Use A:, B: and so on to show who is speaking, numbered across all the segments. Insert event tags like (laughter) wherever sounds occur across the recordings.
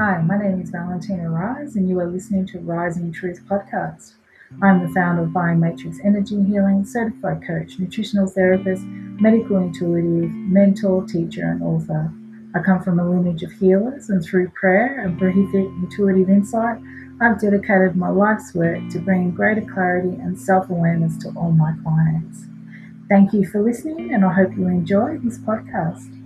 A: Hi, my name is Valentina Rise, and you are listening to Rising Truth Podcast. I'm the founder of Biomatrix Energy Healing, certified coach, nutritional therapist, medical intuitive, mentor, teacher, and author. I come from a lineage of healers, and through prayer and prolific intuitive insight, I've dedicated my life's work to bringing greater clarity and self awareness to all my clients. Thank you for listening, and I hope you enjoy this podcast.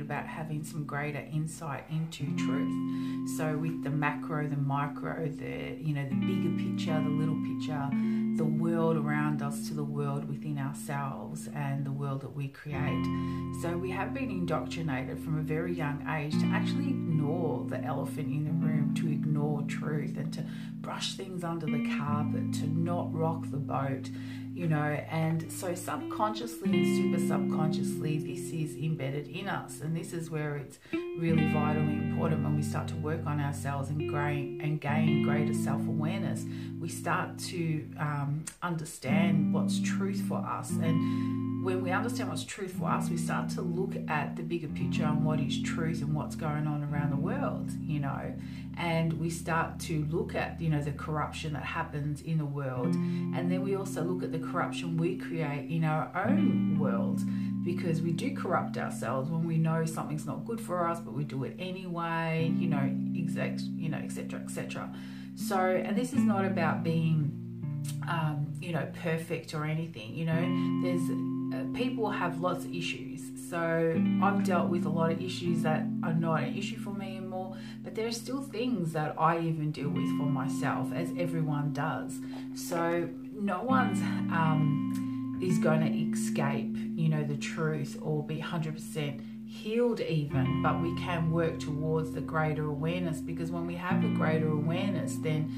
B: About having some greater insight into truth. So with the macro, the micro, the you know the bigger picture, the little picture, the world around us to the world within ourselves and the world that we create. So we have been indoctrinated from a very young age to actually ignore the elephant in the room, to ignore truth and to brush things under the carpet, to not rock the boat you know, and so subconsciously and super subconsciously, this is embedded in us, and this is where it's really vitally important when we start to work on ourselves and gain and gain greater self awareness. We start to um, understand what's truth for us, and when we understand what's truth for us, we start to look at the bigger picture and what is truth and what's going on around the world, you know, and we start to look at you know the corruption that happens in the world. And then we also look at the corruption we create in our own world. Because we do corrupt ourselves when we know something's not good for us but we do it anyway you know exact you know etc etc so and this is not about being um, you know perfect or anything you know there's uh, people have lots of issues so I've dealt with a lot of issues that are not an issue for me anymore, but there are still things that I even deal with for myself, as everyone does. So no one's um, is going to escape, you know, the truth or be 100% healed even, but we can work towards the greater awareness because when we have the greater awareness, then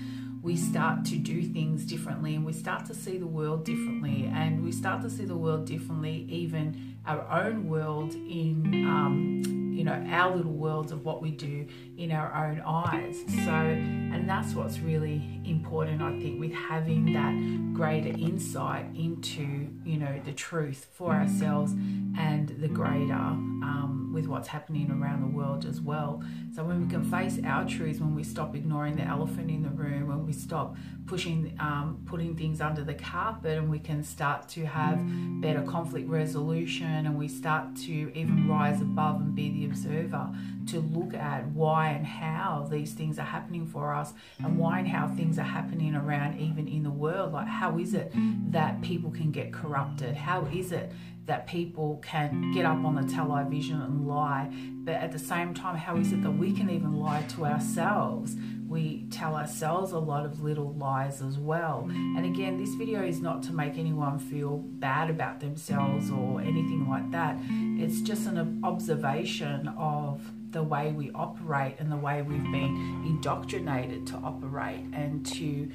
B: we start to do things differently and we start to see the world differently. And we start to see the world differently even our own world in um, you know our little worlds of what we do in our own eyes. So and that's what's really important i think with having that greater insight into you know the truth for ourselves and the greater um, with what's happening around the world as well. So when we can face our truths when we stop ignoring the elephant in the room when we stop pushing um, putting things under the carpet and we can start to have better conflict resolution and we start to even rise above and be the observer to look at why and how these things are happening for us and why and how things are happening around even in the world. Like how is it that people can get corrupted? How is it that people can get up on the television and lie? But at the same time how is it that we can even lie to ourselves we tell ourselves a lot of little lies as well. And again, this video is not to make anyone feel bad about themselves or anything like that. It's just an observation of the way we operate and the way we've been indoctrinated to operate and to,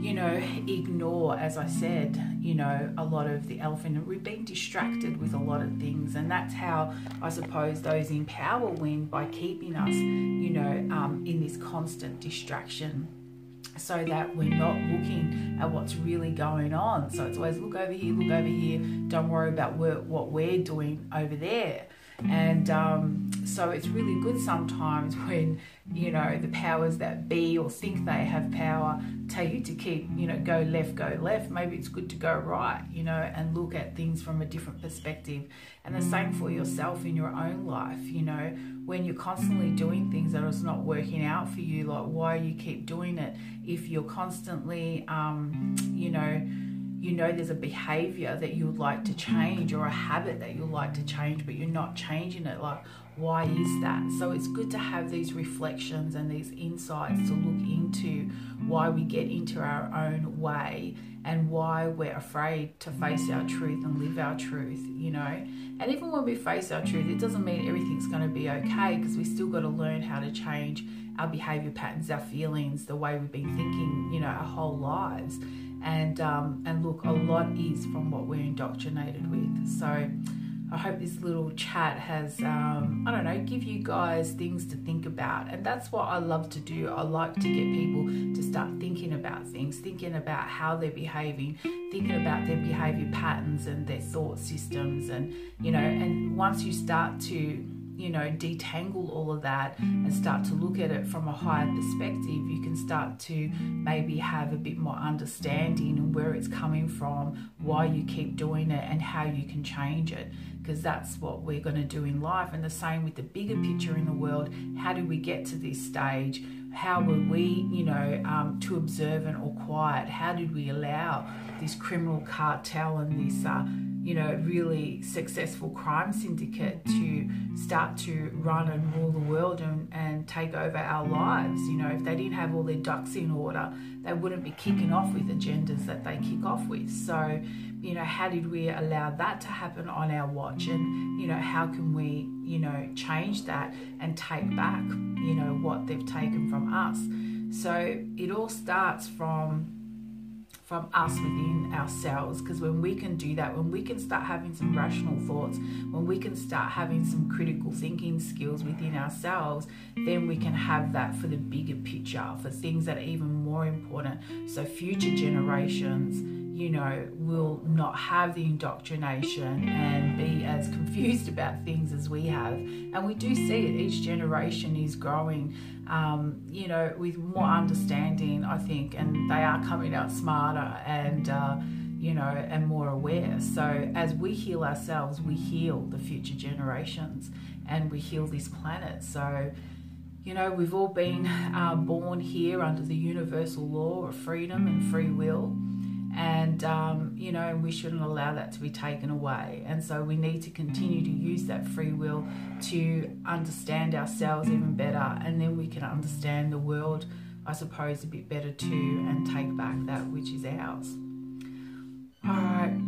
B: you know, ignore, as I said, you know, a lot of the elephant. We've been distracted with a lot of things, and that's how I suppose those in power win by keeping us, you know, um, in this constant distraction so that we're not looking at what's really going on. So it's always look over here, look over here, don't worry about what we're doing over there. And um, so it's really good sometimes (laughs) when, you know, the powers that be or think they have power tell you to keep, you know, go left, go left. Maybe it's good to go right, you know, and look at things from a different perspective. And the same for yourself in your own life, you know, when you're constantly doing things that is not working out for you, like why you keep doing it. If you're constantly, um, you know, you know there's a behavior that you would like to change or a habit that you'd like to change, but you're not changing it. Like, why is that? So it's good to have these reflections and these insights to look into why we get into our own way and why we're afraid to face our truth and live our truth, you know. And even when we face our truth, it doesn't mean everything's going to be okay because we still got to learn how to change our behavior patterns, our feelings, the way we've been thinking, you know, our whole lives and um, and look, a lot is from what we're indoctrinated with. So I hope this little chat has, um, I don't know, give you guys things to think about. And that's what I love to do. I like to get people to start thinking about things, thinking about how they're behaving, thinking about their behavior patterns and their thought systems. And, you know, and once you start to you know, detangle all of that and start to look at it from a higher perspective, you can start to maybe have a bit more understanding and where it's coming from, why you keep doing it, and how you can change it. Because that's what we're going to do in life. And the same with the bigger picture in the world. How do we get to this stage? How were we, you know, um, too observant or quiet? How did we allow this criminal cartel and this uh, you know, really successful crime syndicate to start to run and rule the world and, and take over our lives. You know, if they didn't have all their ducks in order, they wouldn't be kicking off with agendas that they kick off with. So, you know, how did we allow that to happen on our watch? And, you know, how can we, you know, change that and take back, you know, what they've taken from us? So it all starts from from us within ourselves because when we can do that when we can start having some rational thoughts when we can start having some critical thinking skills within ourselves then we can have that for the bigger picture for things that are even more important. So future generations you know, will not have the indoctrination and be as confused about things as we have. And we do see it, each generation is growing, um, you know, with more understanding, I think, and they are coming out smarter and, uh, you know, and more aware. So as we heal ourselves, we heal the future generations and we heal this planet. So, you know, we've all been uh, born here under the universal law of freedom and free will and um, you know we shouldn't allow that to be taken away. And so we need to continue to use that free will to understand ourselves even better and then we can understand the world i suppose a bit better too and take back that which is ours. All right.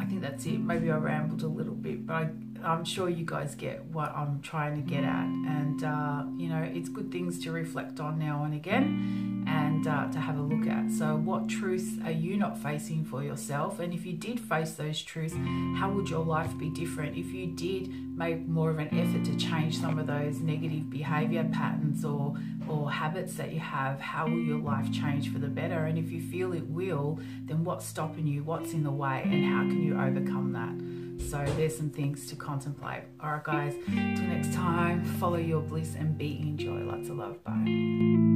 B: I think that's it. Maybe i rambled a little bit but I, I'm sure you guys get what I'm trying to get at. And, uh, you know, it's good things to reflect on now and again and uh, to have a look at. So, what truths are you not facing for yourself? And if you did face those truths, how would your life be different? If you did make more of an effort to change some of those negative behavior patterns or, or habits that you have, how will your life change for the better? And if you feel it will, then what's stopping you? What's in the way? And how can you overcome that? So there's some things to contemplate. All right, guys, till next time, follow your bliss and be in joy. Lots of love. Bye.